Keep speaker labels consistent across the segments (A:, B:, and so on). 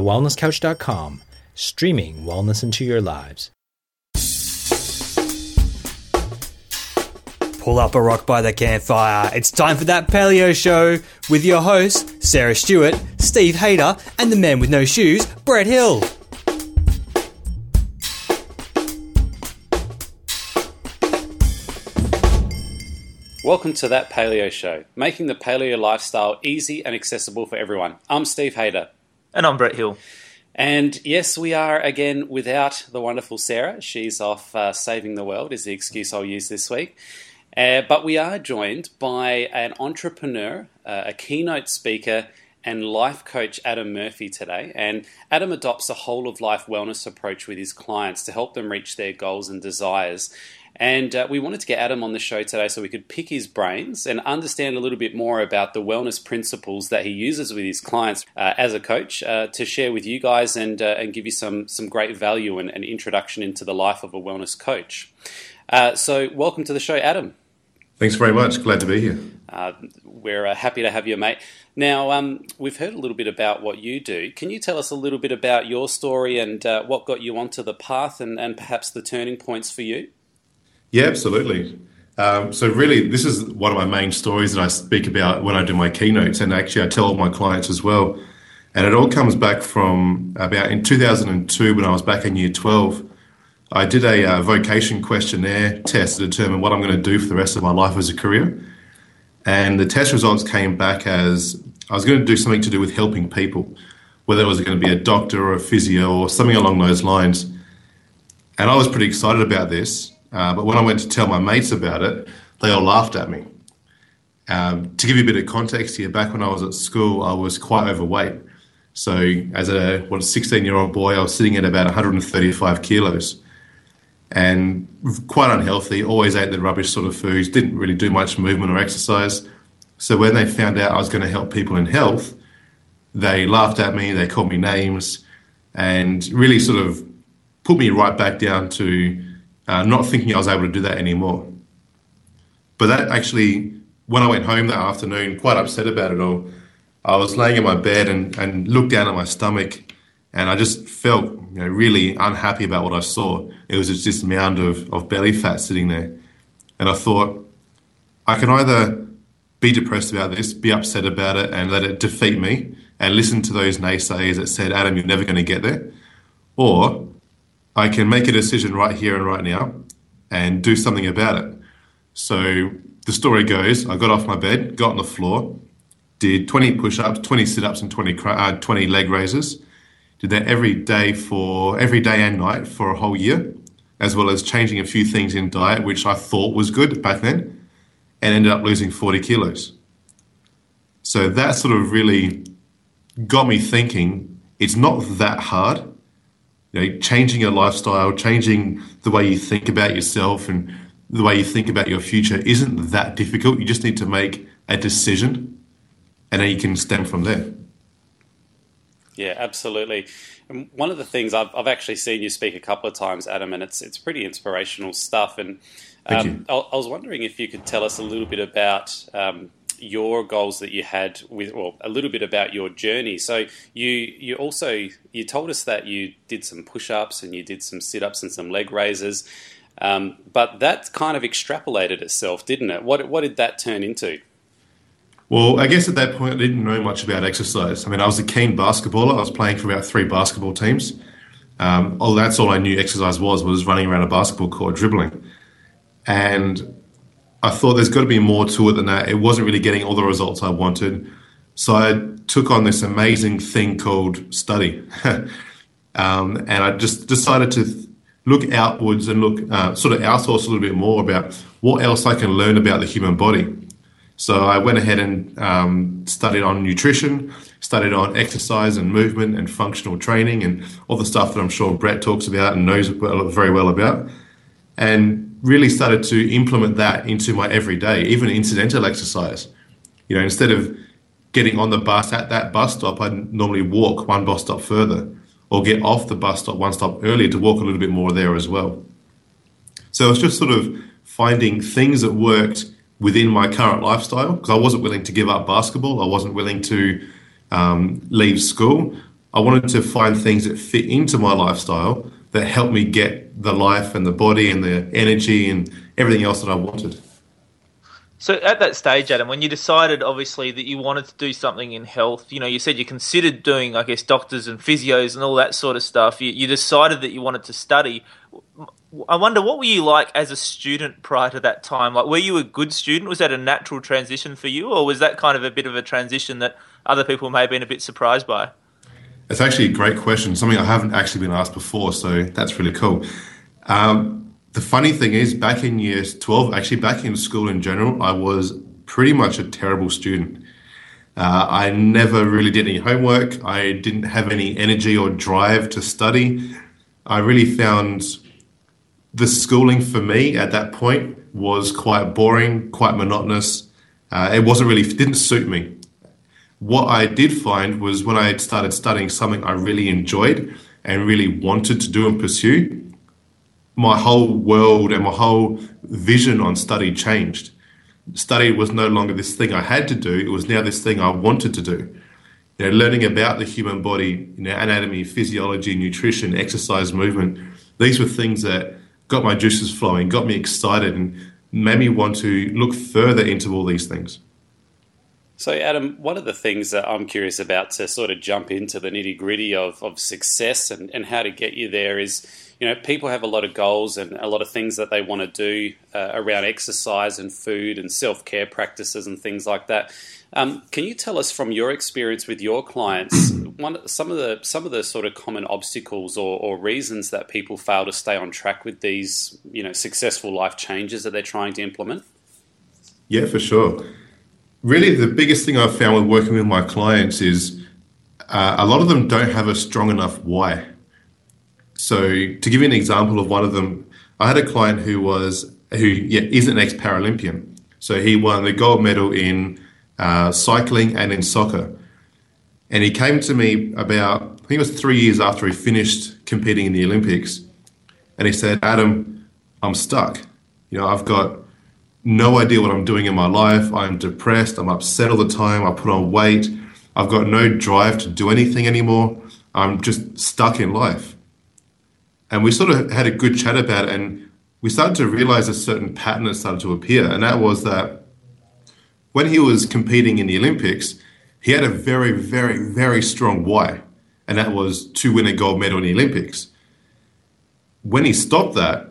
A: thewellnesscouch.com, streaming wellness into your lives.
B: Pull up a rock by the campfire. It's time for that paleo show with your hosts, Sarah Stewart, Steve Hayter, and the man with no shoes, Brett Hill.
C: Welcome to That Paleo Show, making the paleo lifestyle easy and accessible for everyone. I'm Steve Hayter.
D: And I'm Brett Hill.
C: And yes, we are again without the wonderful Sarah. She's off uh, saving the world, is the excuse I'll use this week. Uh, but we are joined by an entrepreneur, uh, a keynote speaker, and life coach, Adam Murphy, today. And Adam adopts a whole of life wellness approach with his clients to help them reach their goals and desires. And uh, we wanted to get Adam on the show today so we could pick his brains and understand a little bit more about the wellness principles that he uses with his clients uh, as a coach uh, to share with you guys and, uh, and give you some, some great value and an introduction into the life of a wellness coach. Uh, so, welcome to the show, Adam.
E: Thanks very much. Glad to be here.
C: Uh, we're happy to have you, mate. Now, um, we've heard a little bit about what you do. Can you tell us a little bit about your story and what got you onto the path and, and perhaps the turning points for you?
E: Yeah, absolutely. Um, so really, this is one of my main stories that I speak about when I do my keynotes, and actually I tell all my clients as well. And it all comes back from about in 2002 when I was back in year 12. I did a uh, vocation questionnaire test to determine what I'm going to do for the rest of my life as a career. And the test results came back as I was going to do something to do with helping people, whether it was going to be a doctor or a physio or something along those lines. And I was pretty excited about this. Uh, but when I went to tell my mates about it, they all laughed at me. Um, to give you a bit of context here, back when I was at school, I was quite overweight. So, as a what, 16 year old boy, I was sitting at about 135 kilos and quite unhealthy, always ate the rubbish sort of foods, didn't really do much movement or exercise. So, when they found out I was going to help people in health, they laughed at me, they called me names, and really sort of put me right back down to uh, not thinking I was able to do that anymore. But that actually, when I went home that afternoon, quite upset about it all, I was laying in my bed and, and looked down at my stomach and I just felt you know, really unhappy about what I saw. It was just this mound of, of belly fat sitting there. And I thought, I can either be depressed about this, be upset about it, and let it defeat me, and listen to those naysayers that said, Adam, you're never going to get there. Or I can make a decision right here and right now and do something about it. So the story goes I got off my bed, got on the floor, did 20 push ups, 20 sit ups, and 20, uh, 20 leg raises. Did that every day for every day and night for a whole year, as well as changing a few things in diet, which I thought was good back then, and ended up losing 40 kilos. So that sort of really got me thinking it's not that hard you know, changing your lifestyle, changing the way you think about yourself and the way you think about your future isn't that difficult. You just need to make a decision and then you can stem from there.
C: Yeah, absolutely. And one of the things I've, I've actually seen you speak a couple of times, Adam, and it's it's pretty inspirational stuff. And um, I, I, was wondering if you could tell us a little bit about um, your goals that you had with, well, a little bit about your journey. So you you also you told us that you did some push-ups and you did some sit-ups and some leg raises, um, but that kind of extrapolated itself, didn't it? What what did that turn into?
E: Well, I guess at that point I didn't know much about exercise. I mean, I was a keen basketballer. I was playing for about three basketball teams. Um, oh, that's all I knew exercise was was running around a basketball court dribbling, and I thought there's got to be more to it than that. It wasn't really getting all the results I wanted. So I took on this amazing thing called study. um, and I just decided to look outwards and look, uh, sort of outsource a little bit more about what else I can learn about the human body. So I went ahead and um, studied on nutrition, studied on exercise and movement and functional training and all the stuff that I'm sure Brett talks about and knows very well about. And really started to implement that into my everyday, even incidental exercise. You know, instead of getting on the bus at that bus stop, I'd normally walk one bus stop further or get off the bus stop one stop earlier to walk a little bit more there as well. So it's just sort of finding things that worked within my current lifestyle because I wasn't willing to give up basketball. I wasn't willing to um, leave school. I wanted to find things that fit into my lifestyle that helped me get the life and the body and the energy and everything else that I wanted.
D: So at that stage, Adam, when you decided obviously that you wanted to do something in health, you know, you said you considered doing, I guess, doctors and physios and all that sort of stuff. You, you decided that you wanted to study. I wonder what were you like as a student prior to that time? Like, were you a good student? Was that a natural transition for you, or was that kind of a bit of a transition that other people may have been a bit surprised by?
E: It's actually a great question, something I haven't actually been asked before, so that's really cool. Um, the funny thing is, back in year 12, actually back in school in general, I was pretty much a terrible student. Uh, I never really did any homework. I didn't have any energy or drive to study. I really found the schooling for me at that point was quite boring, quite monotonous. Uh, it wasn't really, didn't suit me. What I did find was when I started studying something I really enjoyed and really wanted to do and pursue, my whole world and my whole vision on study changed. Study was no longer this thing I had to do, it was now this thing I wanted to do. You know, learning about the human body, you know, anatomy, physiology, nutrition, exercise, movement, these were things that got my juices flowing, got me excited, and made me want to look further into all these things.
C: So, Adam, one of the things that I'm curious about to sort of jump into the nitty gritty of, of success and, and how to get you there is, you know, people have a lot of goals and a lot of things that they want to do uh, around exercise and food and self care practices and things like that. Um, can you tell us from your experience with your clients one, some of the some of the sort of common obstacles or, or, reasons that people fail to stay on track with these you know successful life changes that they're trying to implement?
E: Yeah, for sure. Really, the biggest thing I've found with working with my clients is uh, a lot of them don't have a strong enough why. So, to give you an example of one of them, I had a client who was who yeah, is an ex Paralympian. So he won the gold medal in uh, cycling and in soccer. And he came to me about, I think it was three years after he finished competing in the Olympics. And he said, Adam, I'm stuck. You know, I've got no idea what I'm doing in my life. I'm depressed. I'm upset all the time. I put on weight. I've got no drive to do anything anymore. I'm just stuck in life. And we sort of had a good chat about it. And we started to realize a certain pattern that started to appear. And that was that when he was competing in the Olympics, he had a very, very, very strong why, and that was to win a gold medal in the Olympics. When he stopped that,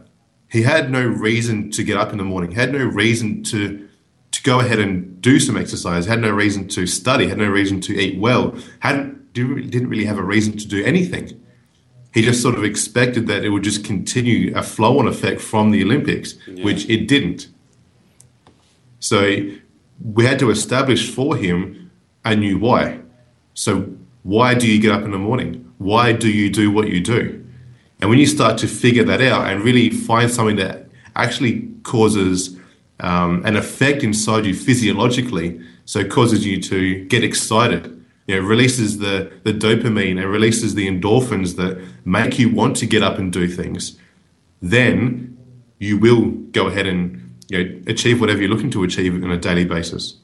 E: he had no reason to get up in the morning, had no reason to to go ahead and do some exercise, had no reason to study, had no reason to eat well, hadn't didn't really have a reason to do anything. He just sort of expected that it would just continue a flow-on effect from the Olympics, yeah. which it didn't. So we had to establish for him a new why. So, why do you get up in the morning? Why do you do what you do? And when you start to figure that out and really find something that actually causes um, an effect inside you physiologically, so causes you to get excited, you know, releases the, the dopamine and releases the endorphins that make you want to get up and do things, then you will go ahead and you know, achieve whatever you're looking to achieve on a daily basis.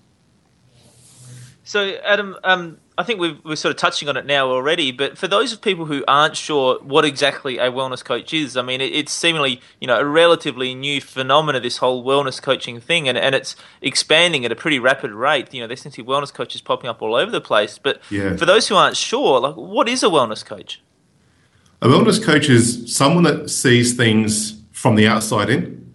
D: So, Adam, um, I think we are sort of touching on it now already, but for those of people who aren't sure what exactly a wellness coach is, I mean, it, it's seemingly you know a relatively new phenomenon, this whole wellness coaching thing, and, and it's expanding at a pretty rapid rate. You know, there seems to be wellness coaches popping up all over the place. But yeah. for those who aren't sure, like, what is a wellness coach?
E: A wellness coach is someone that sees things from the outside in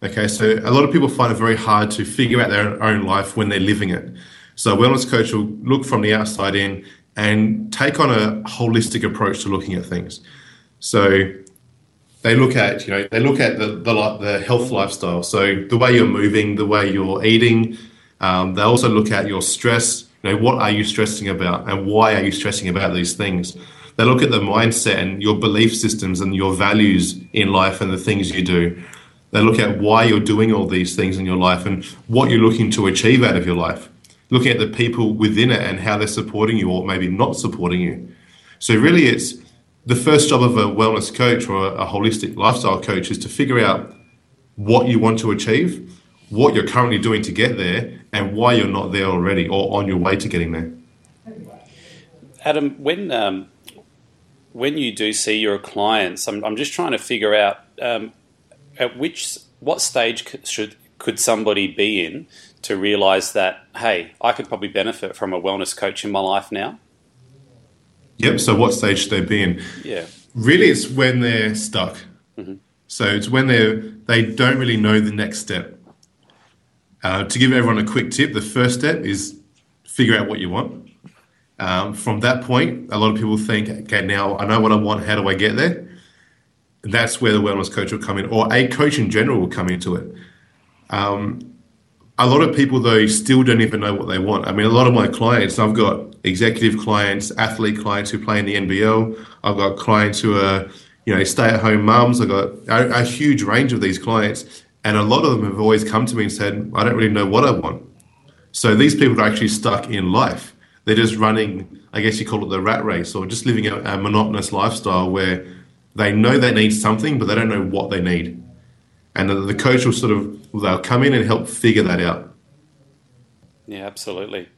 E: Okay, so a lot of people find it very hard to figure out their own life when they're living it. So a wellness coach will look from the outside in and take on a holistic approach to looking at things. So they look at you know they look at the the, the health lifestyle. So the way you're moving, the way you're eating. Um, they also look at your stress. You know what are you stressing about, and why are you stressing about these things? They look at the mindset and your belief systems and your values in life and the things you do. They look at why you're doing all these things in your life and what you're looking to achieve out of your life. Looking at the people within it and how they're supporting you or maybe not supporting you. So, really, it's the first job of a wellness coach or a holistic lifestyle coach is to figure out what you want to achieve, what you're currently doing to get there, and why you're not there already or on your way to getting there.
C: Adam, when um, when you do see your clients, I'm, I'm just trying to figure out um, at which what stage should could somebody be in to realize that hey, I could probably benefit from a wellness coach in my life now.
E: Yep. So what stage should they be in?
C: Yeah.
E: Really, it's when they're stuck.
C: Mm-hmm.
E: So it's when they they don't really know the next step. Uh, to give everyone a quick tip, the first step is figure out what you want. Um, from that point, a lot of people think, okay, now I know what I want. How do I get there? That's where the wellness coach will come in, or a coach in general will come into it. Um, a lot of people, though, still don't even know what they want. I mean, a lot of my clients, I've got executive clients, athlete clients who play in the NBL. I've got clients who are, you know, stay-at-home mums. I've got a, a huge range of these clients, and a lot of them have always come to me and said, "I don't really know what I want." So these people are actually stuck in life. They're just running, I guess you call it the rat race, or just living a, a monotonous lifestyle where they know they need something, but they don't know what they need. And the, the coach will sort of they'll come in and help figure that out.
C: Yeah, absolutely.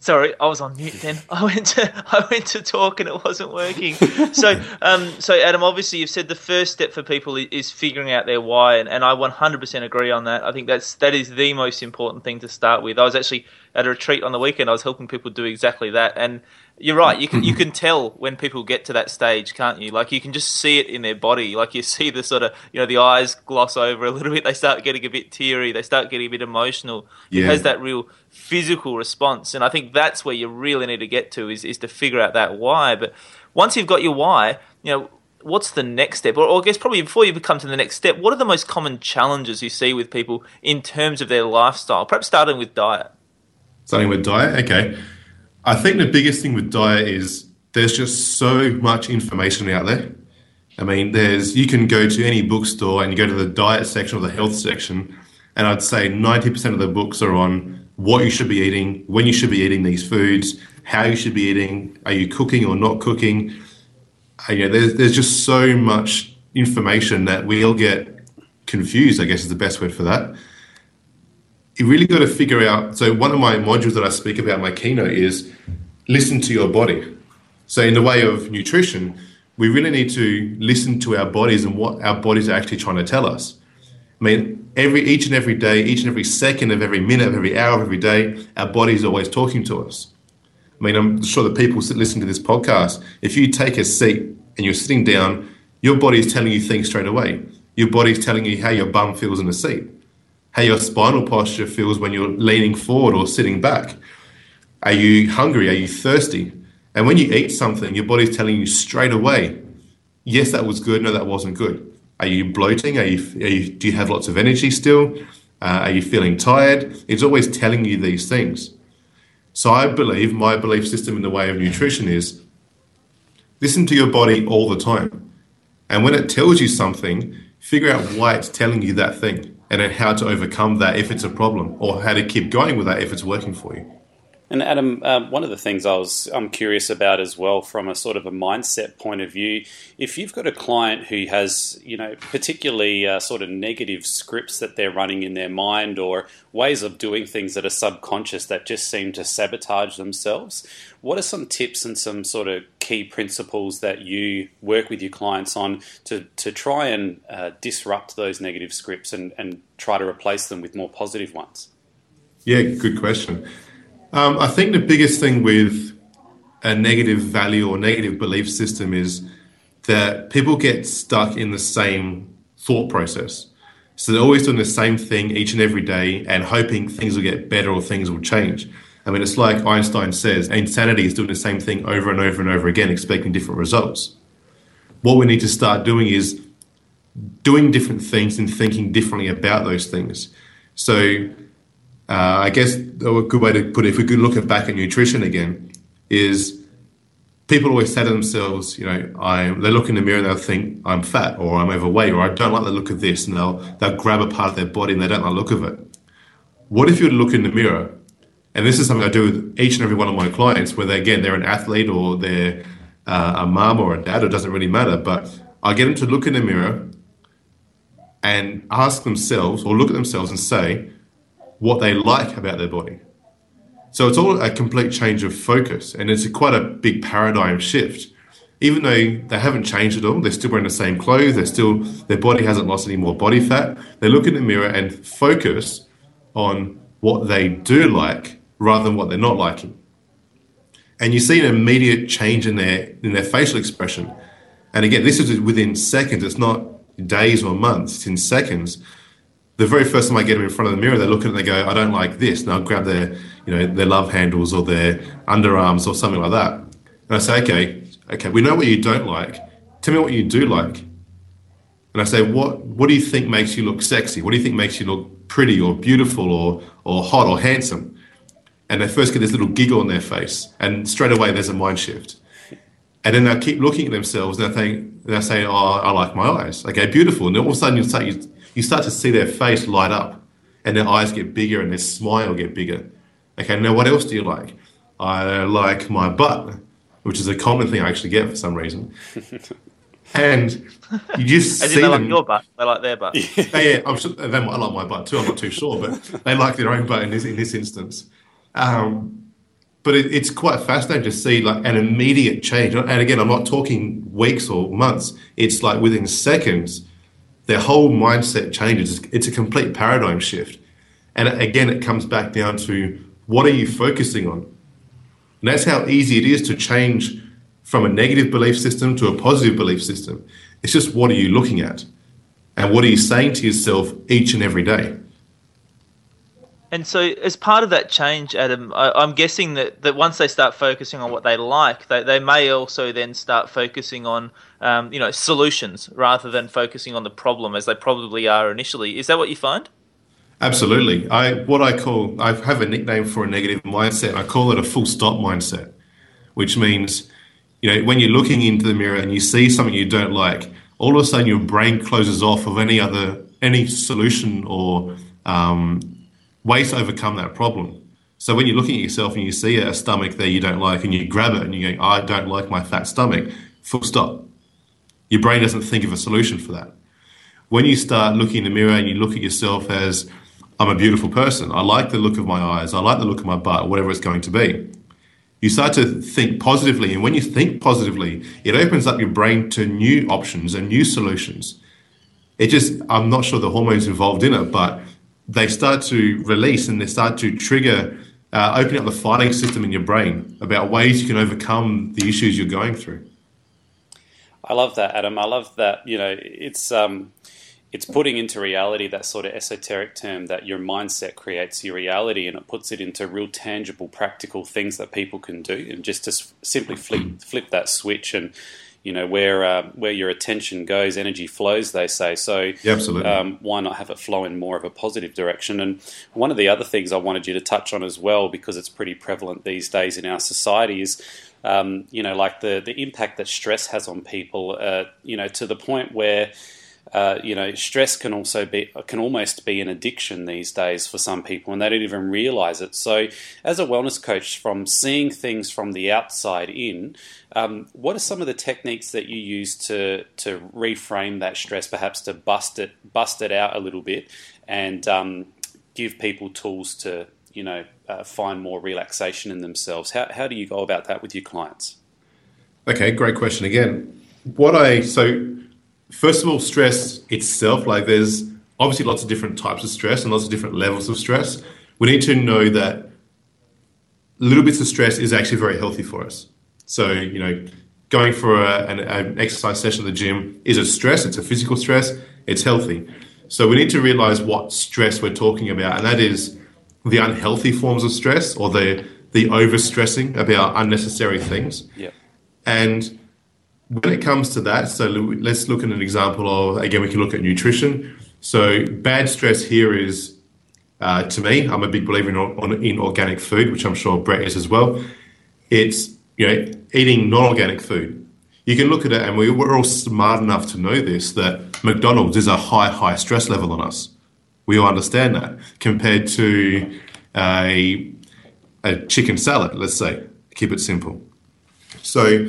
D: Sorry, I was on mute then. I went to I went to talk and it wasn't working. so, um, so Adam, obviously you've said the first step for people is figuring out their why, and, and I 100% agree on that. I think that's that is the most important thing to start with. I was actually at a retreat on the weekend. I was helping people do exactly that, and you're right. You can you mm-hmm. can tell when people get to that stage, can't you? Like you can just see it in their body. Like you see the sort of you know the eyes gloss over a little bit. They start getting a bit teary. They start getting a bit emotional. Yeah. It has that real physical response, and I think that's where you really need to get to is is to figure out that why. But once you've got your why, you know what's the next step? Or, or, I guess probably before you come to the next step, what are the most common challenges you see with people in terms of their lifestyle? Perhaps starting with diet.
E: Starting with diet, okay. I think the biggest thing with diet is there's just so much information out there. I mean, there's you can go to any bookstore and you go to the diet section or the health section, and I'd say 90% of the books are on what you should be eating, when you should be eating these foods, how you should be eating, are you cooking or not cooking. Uh, there's there's just so much information that we all get confused. I guess is the best word for that you really got to figure out. So, one of my modules that I speak about in my keynote is listen to your body. So, in the way of nutrition, we really need to listen to our bodies and what our bodies are actually trying to tell us. I mean, every each and every day, each and every second of every minute of every hour of every day, our body is always talking to us. I mean, I'm sure the people listening to this podcast, if you take a seat and you're sitting down, your body is telling you things straight away. Your body is telling you how your bum feels in the seat how your spinal posture feels when you're leaning forward or sitting back. Are you hungry? Are you thirsty? And when you eat something, your body's telling you straight away, yes, that was good. No, that wasn't good. Are you bloating? Are you, are you do you have lots of energy still? Uh, are you feeling tired? It's always telling you these things. So I believe my belief system in the way of nutrition is listen to your body all the time. And when it tells you something, figure out why it's telling you that thing and then how to overcome that if it's a problem, or how to keep going with that if it's working for you.
C: And Adam, um, one of the things I was I'm curious about as well, from a sort of a mindset point of view, if you've got a client who has, you know, particularly uh, sort of negative scripts that they're running in their mind, or ways of doing things that are subconscious that just seem to sabotage themselves, what are some tips and some sort of key principles that you work with your clients on to to try and uh, disrupt those negative scripts and and try to replace them with more positive ones?
E: Yeah, good question. Um, I think the biggest thing with a negative value or negative belief system is that people get stuck in the same thought process. So they're always doing the same thing each and every day and hoping things will get better or things will change. I mean, it's like Einstein says insanity is doing the same thing over and over and over again, expecting different results. What we need to start doing is doing different things and thinking differently about those things. So uh, I guess a good way to put it, if we could look back at nutrition again, is people always say to themselves, you know, I they look in the mirror and they'll think I'm fat or I'm overweight or I don't like the look of this, and they'll they'll grab a part of their body and they don't like the look of it. What if you were to look in the mirror, and this is something I do with each and every one of my clients, whether again they're an athlete or they're uh, a mom or a dad, it doesn't really matter, but I get them to look in the mirror and ask themselves or look at themselves and say, what they like about their body. So it's all a complete change of focus, and it's a, quite a big paradigm shift. even though they haven't changed at all, they're still wearing the same clothes, they're still their body hasn't lost any more body fat. They look in the mirror and focus on what they do like rather than what they're not liking. And you see an immediate change in their in their facial expression. And again, this is within seconds. It's not days or months. It's in seconds. The very first time I get them in front of the mirror, they look at it and they go, "I don't like this." And I'll grab their, you know, their love handles or their underarms or something like that. And I say, "Okay, okay, we know what you don't like. Tell me what you do like." And I say, "What What do you think makes you look sexy? What do you think makes you look pretty or beautiful or or hot or handsome?" And they first get this little giggle on their face, and straight away there's a mind shift. And then they'll keep looking at themselves and they think they'll say, "Oh, I like my eyes. Okay, beautiful." And then all of a sudden you start you, you start to see their face light up, and their eyes get bigger and their smile get bigger. Okay, now what else do you like? I like my butt, which is a common thing I actually get for some reason. And you just
D: As
E: see
D: in they
E: them.
D: like your butt, they like their butt.
E: yeah, yeah, I'm sure they might like my butt too. I'm not too sure, but they like their own butt in this in this instance. Um, but it, it's quite fascinating to see like an immediate change. And again, I'm not talking weeks or months. It's like within seconds, their whole mindset changes. It's a complete paradigm shift. And again, it comes back down to what are you focusing on? And that's how easy it is to change from a negative belief system to a positive belief system. It's just what are you looking at? And what are you saying to yourself each and every day?
D: And so, as part of that change, Adam, I, I'm guessing that, that once they start focusing on what they like, they, they may also then start focusing on, um, you know, solutions rather than focusing on the problem as they probably are initially. Is that what you find?
E: Absolutely. I what I call I have a nickname for a negative mindset. I call it a full stop mindset, which means you know when you're looking into the mirror and you see something you don't like, all of a sudden your brain closes off of any other any solution or um, ways to overcome that problem. So when you're looking at yourself and you see a stomach there you don't like and you grab it and you go, I don't like my fat stomach, full stop. Your brain doesn't think of a solution for that. When you start looking in the mirror and you look at yourself as, I'm a beautiful person, I like the look of my eyes, I like the look of my butt, whatever it's going to be. You start to think positively, and when you think positively, it opens up your brain to new options and new solutions. It just, I'm not sure the hormones involved in it, but they start to release and they start to trigger, uh, opening up the fighting system in your brain about ways you can overcome the issues you're going through.
C: I love that, Adam. I love that. You know, it's um, it's putting into reality that sort of esoteric term that your mindset creates your reality, and it puts it into real tangible, practical things that people can do, and just to simply flip flip that switch and. You know where uh, where your attention goes, energy flows. They say so.
E: Yeah, absolutely.
C: Um, why not have it flow in more of a positive direction? And one of the other things I wanted you to touch on as well, because it's pretty prevalent these days in our society, is um, you know, like the the impact that stress has on people. Uh, you know, to the point where uh, you know, stress can also be can almost be an addiction these days for some people, and they don't even realize it. So, as a wellness coach, from seeing things from the outside in, um, what are some of the techniques that you use to to reframe that stress, perhaps to bust it bust it out a little bit, and um, give people tools to you know uh, find more relaxation in themselves? How how do you go about that with your clients?
E: Okay, great question again. What I so first of all, stress itself, like there's obviously lots of different types of stress and lots of different levels of stress. We need to know that little bits of stress is actually very healthy for us. So, you know, going for a, an, an exercise session at the gym is a stress, it's a physical stress, it's healthy. So we need to realize what stress we're talking about, and that is the unhealthy forms of stress or the the overstressing about unnecessary things.
C: Yeah.
E: And when it comes to that, so let's look at an example of, again, we can look at nutrition. So bad stress here is, uh, to me, I'm a big believer in, on, in organic food, which I'm sure Brett is as well. It's, you know, eating non-organic food. You can look at it, and we, we're all smart enough to know this, that McDonald's is a high, high stress level on us. We all understand that compared to a, a chicken salad, let's say, keep it simple. So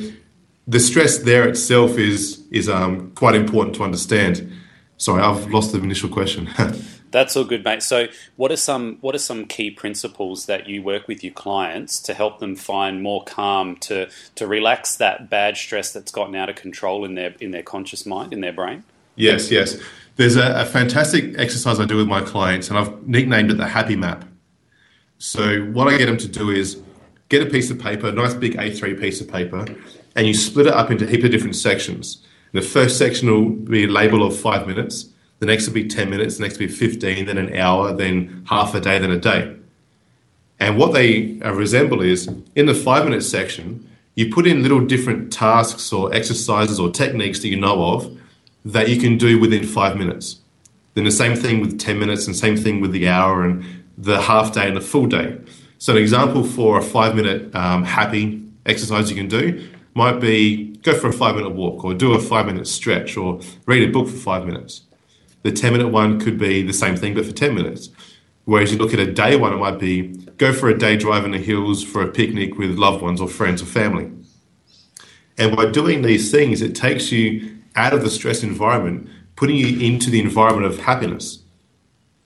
E: the stress there itself is is um, quite important to understand. Sorry, I've lost the initial question.
C: That's all good, mate. So, what are some what are some key principles that you work with your clients to help them find more calm to to relax that bad stress that's gotten out of control in their in their conscious mind in their brain?
E: Yes, yes. There's a, a fantastic exercise I do with my clients, and I've nicknamed it the Happy Map. So, what I get them to do is get a piece of paper, a nice big A3 piece of paper, and you split it up into a heap of different sections. The first section will be a label of five minutes. The next will be 10 minutes, the next will be 15, then an hour, then half a day, then a day. And what they uh, resemble is in the five minute section, you put in little different tasks or exercises or techniques that you know of that you can do within five minutes. Then the same thing with 10 minutes and same thing with the hour and the half day and the full day. So, an example for a five minute um, happy exercise you can do might be go for a five minute walk or do a five minute stretch or read a book for five minutes. The 10 minute one could be the same thing, but for 10 minutes. Whereas you look at a day one, it might be go for a day drive in the hills for a picnic with loved ones or friends or family. And by doing these things, it takes you out of the stress environment, putting you into the environment of happiness.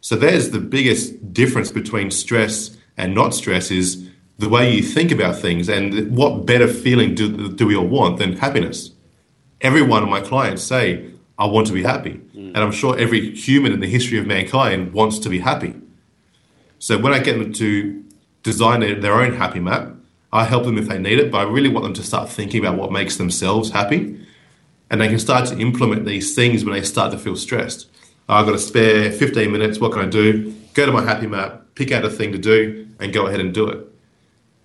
E: So there's the biggest difference between stress and not stress is the way you think about things and what better feeling do, do we all want than happiness. Every one of my clients say, I want to be happy. Mm. And I'm sure every human in the history of mankind wants to be happy. So when I get them to design their own happy map, I help them if they need it, but I really want them to start thinking about what makes themselves happy. And they can start to implement these things when they start to feel stressed. I've got a spare 15 minutes, what can I do? Go to my happy map, pick out a thing to do, and go ahead and do it.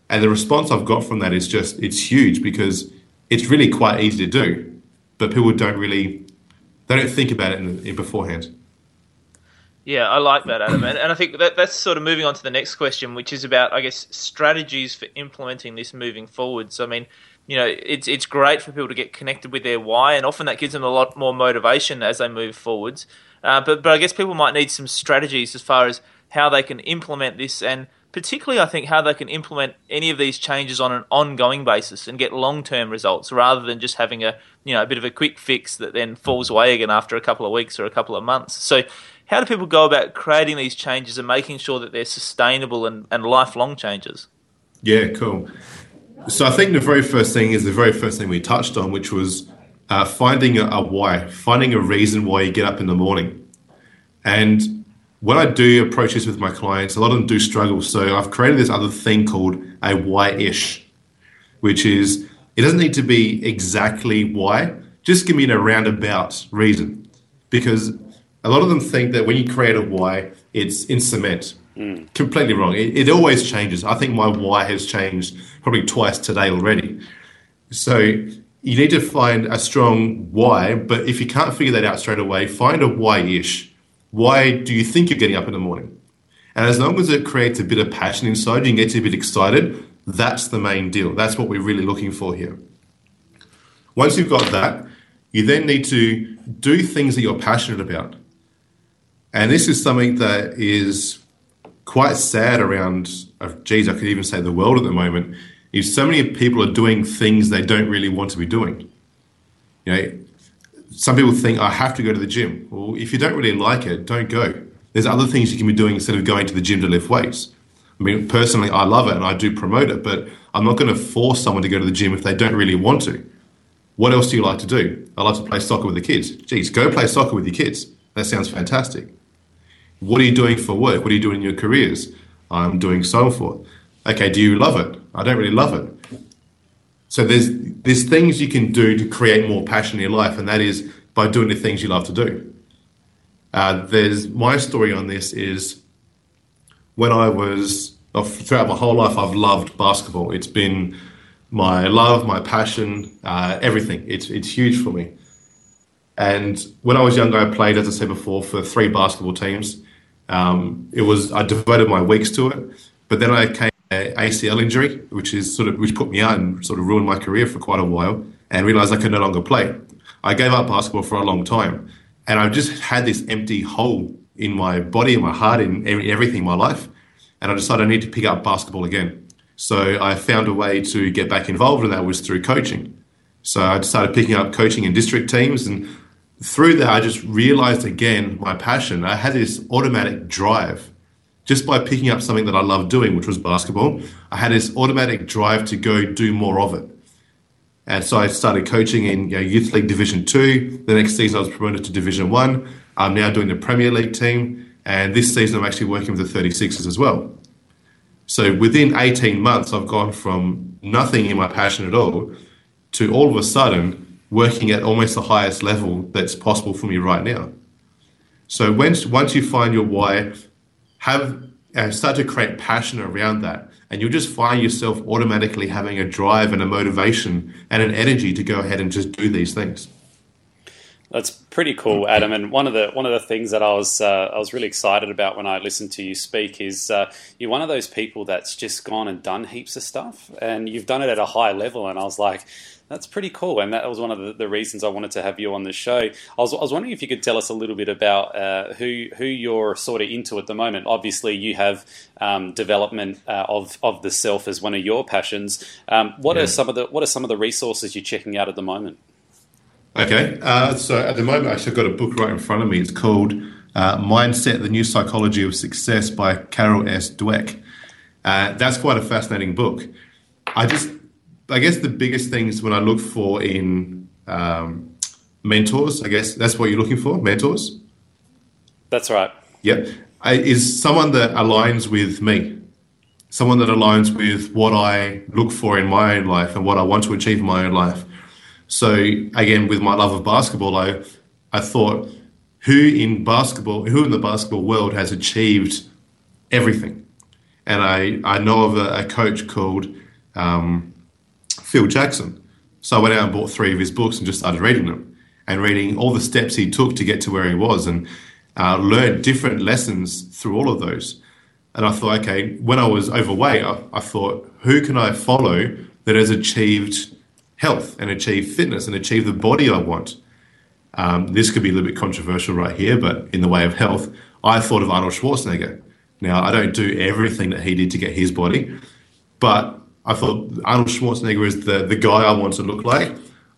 E: And the response I've got from that is just, it's huge because it's really quite easy to do, but people don't really, they don't think about it in, in beforehand.
D: Yeah, I like that, Adam. And, and I think that, that's sort of moving on to the next question, which is about, I guess, strategies for implementing this moving forward. So, I mean, you know, it's it's great for people to get connected with their why, and often that gives them a lot more motivation as they move forwards. Uh, but but I guess people might need some strategies as far as how they can implement this, and particularly I think how they can implement any of these changes on an ongoing basis and get long term results rather than just having a you know a bit of a quick fix that then falls away again after a couple of weeks or a couple of months. So how do people go about creating these changes and making sure that they're sustainable and, and lifelong changes?
E: Yeah, cool. So I think the very first thing is the very first thing we touched on, which was uh, finding a, a, why, finding a reason why you get up in the morning. And when I do approach this with my clients, a lot of them do struggle. So I've created this other thing called a why-ish, which is it doesn't need to be exactly why, just give me a roundabout reason. Because a lot of them think that when you create a why, it's in cement. Mm. Completely wrong. It, it, always changes. I think my why has changed probably twice today already. So you need to find a strong why, but if you can't figure that out straight away, find a why ish. Why do you think you're getting up in the morning? And as long as it creates a bit of passion inside you and gets you a bit excited, that's the main deal. That's what we're really looking for here. Once you've got that, you then need to do things that you're passionate about. And this is something that is quite sad around, uh, geez, I could even say the world at the moment, is so many people are doing things they don't really want to be doing. You know, some people think, I have to go to the gym. Well, if you don't really like it, don't go. There's other things you can be doing instead of going to the gym to lift weights. I mean, personally, I love it and I do promote it, but I'm not going to force someone to go to the gym if they don't really want to. What else do you like to do? I like to play soccer with the kids. Geez, go play soccer with your kids. That sounds fantastic. What are you doing for work? What are you doing in your careers? I'm doing so forth. Okay, do you love it? I don't really love it. So there's there's things you can do to create more passion in your life, and that is by doing the things you love to do. Uh, there's my story on this is when I was throughout my whole life, I've loved basketball. It's been my love, my passion, uh, everything. It's it's huge for me. And when I was younger, I played, as I said before, for three basketball teams. Um, it was I devoted my weeks to it, but then I came ACL injury, which is sort of which put me out and sort of ruined my career for quite a while, and realized I could no longer play. I gave up basketball for a long time, and I just had this empty hole in my body, in my heart, in everything in my life, and I decided I need to pick up basketball again. So I found a way to get back involved, and that was through coaching. So I started picking up coaching in district teams, and through that, I just realized again my passion. I had this automatic drive just by picking up something that I loved doing, which was basketball. I had this automatic drive to go do more of it. And so I started coaching in you know, Youth League Division Two. The next season, I was promoted to Division One. I'm now doing the Premier League team, and this season, I'm actually working with the 36ers as well. So within 18 months, I've gone from nothing in my passion at all to all of a sudden working at almost the highest level that's possible for me right now. So once once you find your why, have and start to create passion around that, and you'll just find yourself automatically having a drive and a motivation and an energy to go ahead and just do these things.
C: That's pretty cool, Adam. And one of the one of the things that I was uh, I was really excited about when I listened to you speak is uh, you're one of those people that's just gone and done heaps of stuff, and you've done it at a high level. And I was like, that's pretty cool, and that was one of the, the, reasons I wanted to have you on the show. I was, I was wondering if you could tell us a little bit about uh, who who you're sort of into at the moment. Obviously, you have um, development uh, of of the self as one of your passions. Um, what yeah. are some of the what are some of the resources you're checking out at the moment?
E: Okay, uh, so at the moment, actually, I've got a book right in front of me. It's called uh, "Mindset: The New Psychology of Success" by Carol S. Dweck. Uh, that's quite a fascinating book. I just I guess the biggest things when I look for in um, mentors, I guess that's what you're looking for, mentors.
C: That's right.
E: Yep, I, is someone that aligns with me, someone that aligns with what I look for in my own life and what I want to achieve in my own life. So again, with my love of basketball, I I thought, who in basketball, who in the basketball world has achieved everything? And I I know of a, a coach called. Um, Phil Jackson. So I went out and bought three of his books and just started reading them and reading all the steps he took to get to where he was and uh, learned different lessons through all of those. And I thought, okay, when I was overweight, I, I thought, who can I follow that has achieved health and achieve fitness and achieve the body I want? Um, this could be a little bit controversial right here, but in the way of health, I thought of Arnold Schwarzenegger. Now, I don't do everything that he did to get his body, but I thought Arnold Schwarzenegger is the, the guy I want to look like.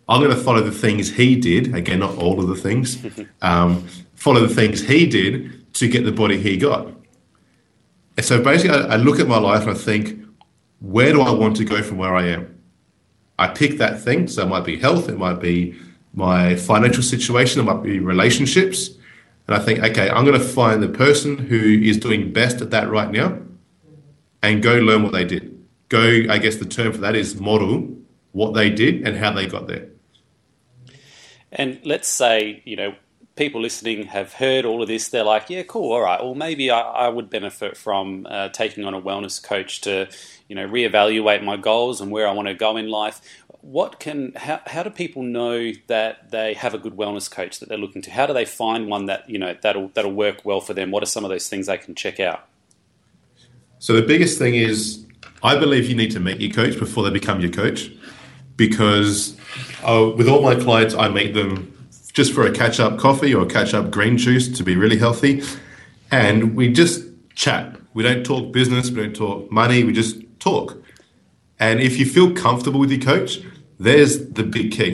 E: I'm going to follow the things he did. Again, not all of the things. Um, follow the things he did to get the body he got. And so basically, I, I look at my life and I think, where do I want to go from where I am? I pick that thing. So it might be health, it might be my financial situation, it might be relationships. And I think, okay, I'm going to find the person who is doing best at that right now and go learn what they did go, I guess the term for that is model what they did and how they got there.
C: And let's say, you know, people listening have heard all of this. They're like, yeah, cool, all right. Well, maybe I, I would benefit from uh, taking on a wellness coach to, you know, reevaluate my goals and where I want to go in life. What can, how, how do people know that they have a good wellness coach that they're looking to? How do they find one that, you know, that'll, that'll work well for them? What are some of those things they can check out?
E: So the biggest thing is I believe you need to meet your coach before they become your coach because uh, with all my clients, I meet them just for a catch up coffee or a catch up green juice to be really healthy. And we just chat. We don't talk business, we don't talk money, we just talk. And if you feel comfortable with your coach, there's the big key.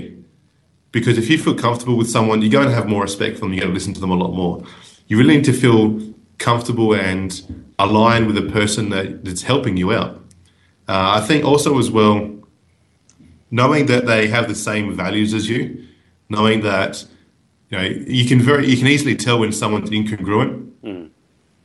E: Because if you feel comfortable with someone, you're going to have more respect for them, you're going to listen to them a lot more. You really need to feel comfortable and align with the person that, that's helping you out. Uh, I think also as well, knowing that they have the same values as you, knowing that you know you can very you can easily tell when someone's incongruent mm.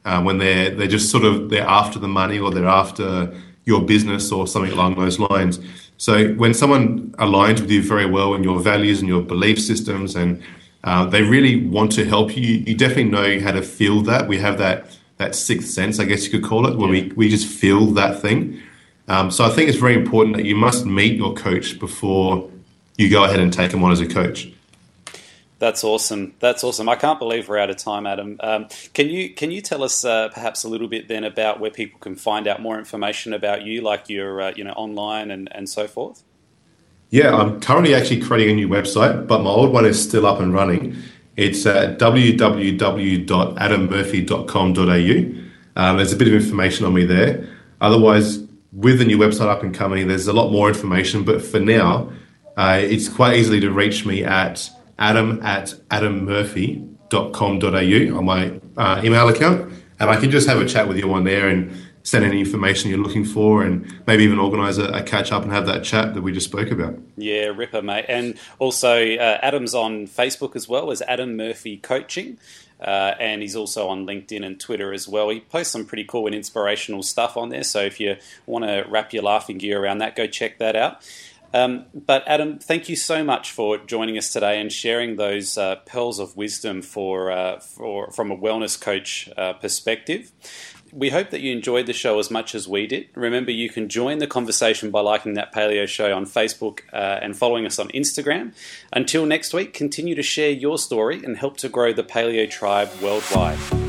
E: uh, when they're they're just sort of they're after the money or they're after your business or something along those lines. So when someone aligns with you very well in your values and your belief systems and uh, they really want to help you, you definitely know how to feel that. We have that that sixth sense, I guess you could call it, where yeah. we, we just feel that thing. Um, so I think it's very important that you must meet your coach before you go ahead and take them on as a coach.
C: That's awesome. That's awesome. I can't believe we're out of time, Adam. Um, can you can you tell us uh, perhaps a little bit then about where people can find out more information about you, like your uh, you know online and, and so forth?
E: Yeah, I'm currently actually creating a new website, but my old one is still up and running. It's uh, www.adammurphy.com.au. Um, there's a bit of information on me there. Otherwise, with the new website up and coming, there's a lot more information. But for now, uh, it's quite easily to reach me at adam at adammurphy.com.au on my uh, email account. And I can just have a chat with you on there and send any information you're looking for and maybe even organise a, a, catch up and have that chat that we just spoke about.
C: Yeah, Ripper, mate. And also, uh, Adam's on Facebook as well as Adam Murphy Coaching. Uh, and he's also on LinkedIn and Twitter as well. He posts some pretty cool and inspirational stuff on there. So if you want to wrap your laughing gear around that, go check that out. Um, but Adam, thank you so much for joining us today and sharing those uh, pearls of wisdom for, uh, for from a wellness coach uh, perspective. We hope that you enjoyed the show as much as we did. Remember, you can join the conversation by liking that Paleo Show on Facebook uh, and following us on Instagram. Until next week, continue to share your story and help to grow the Paleo tribe worldwide.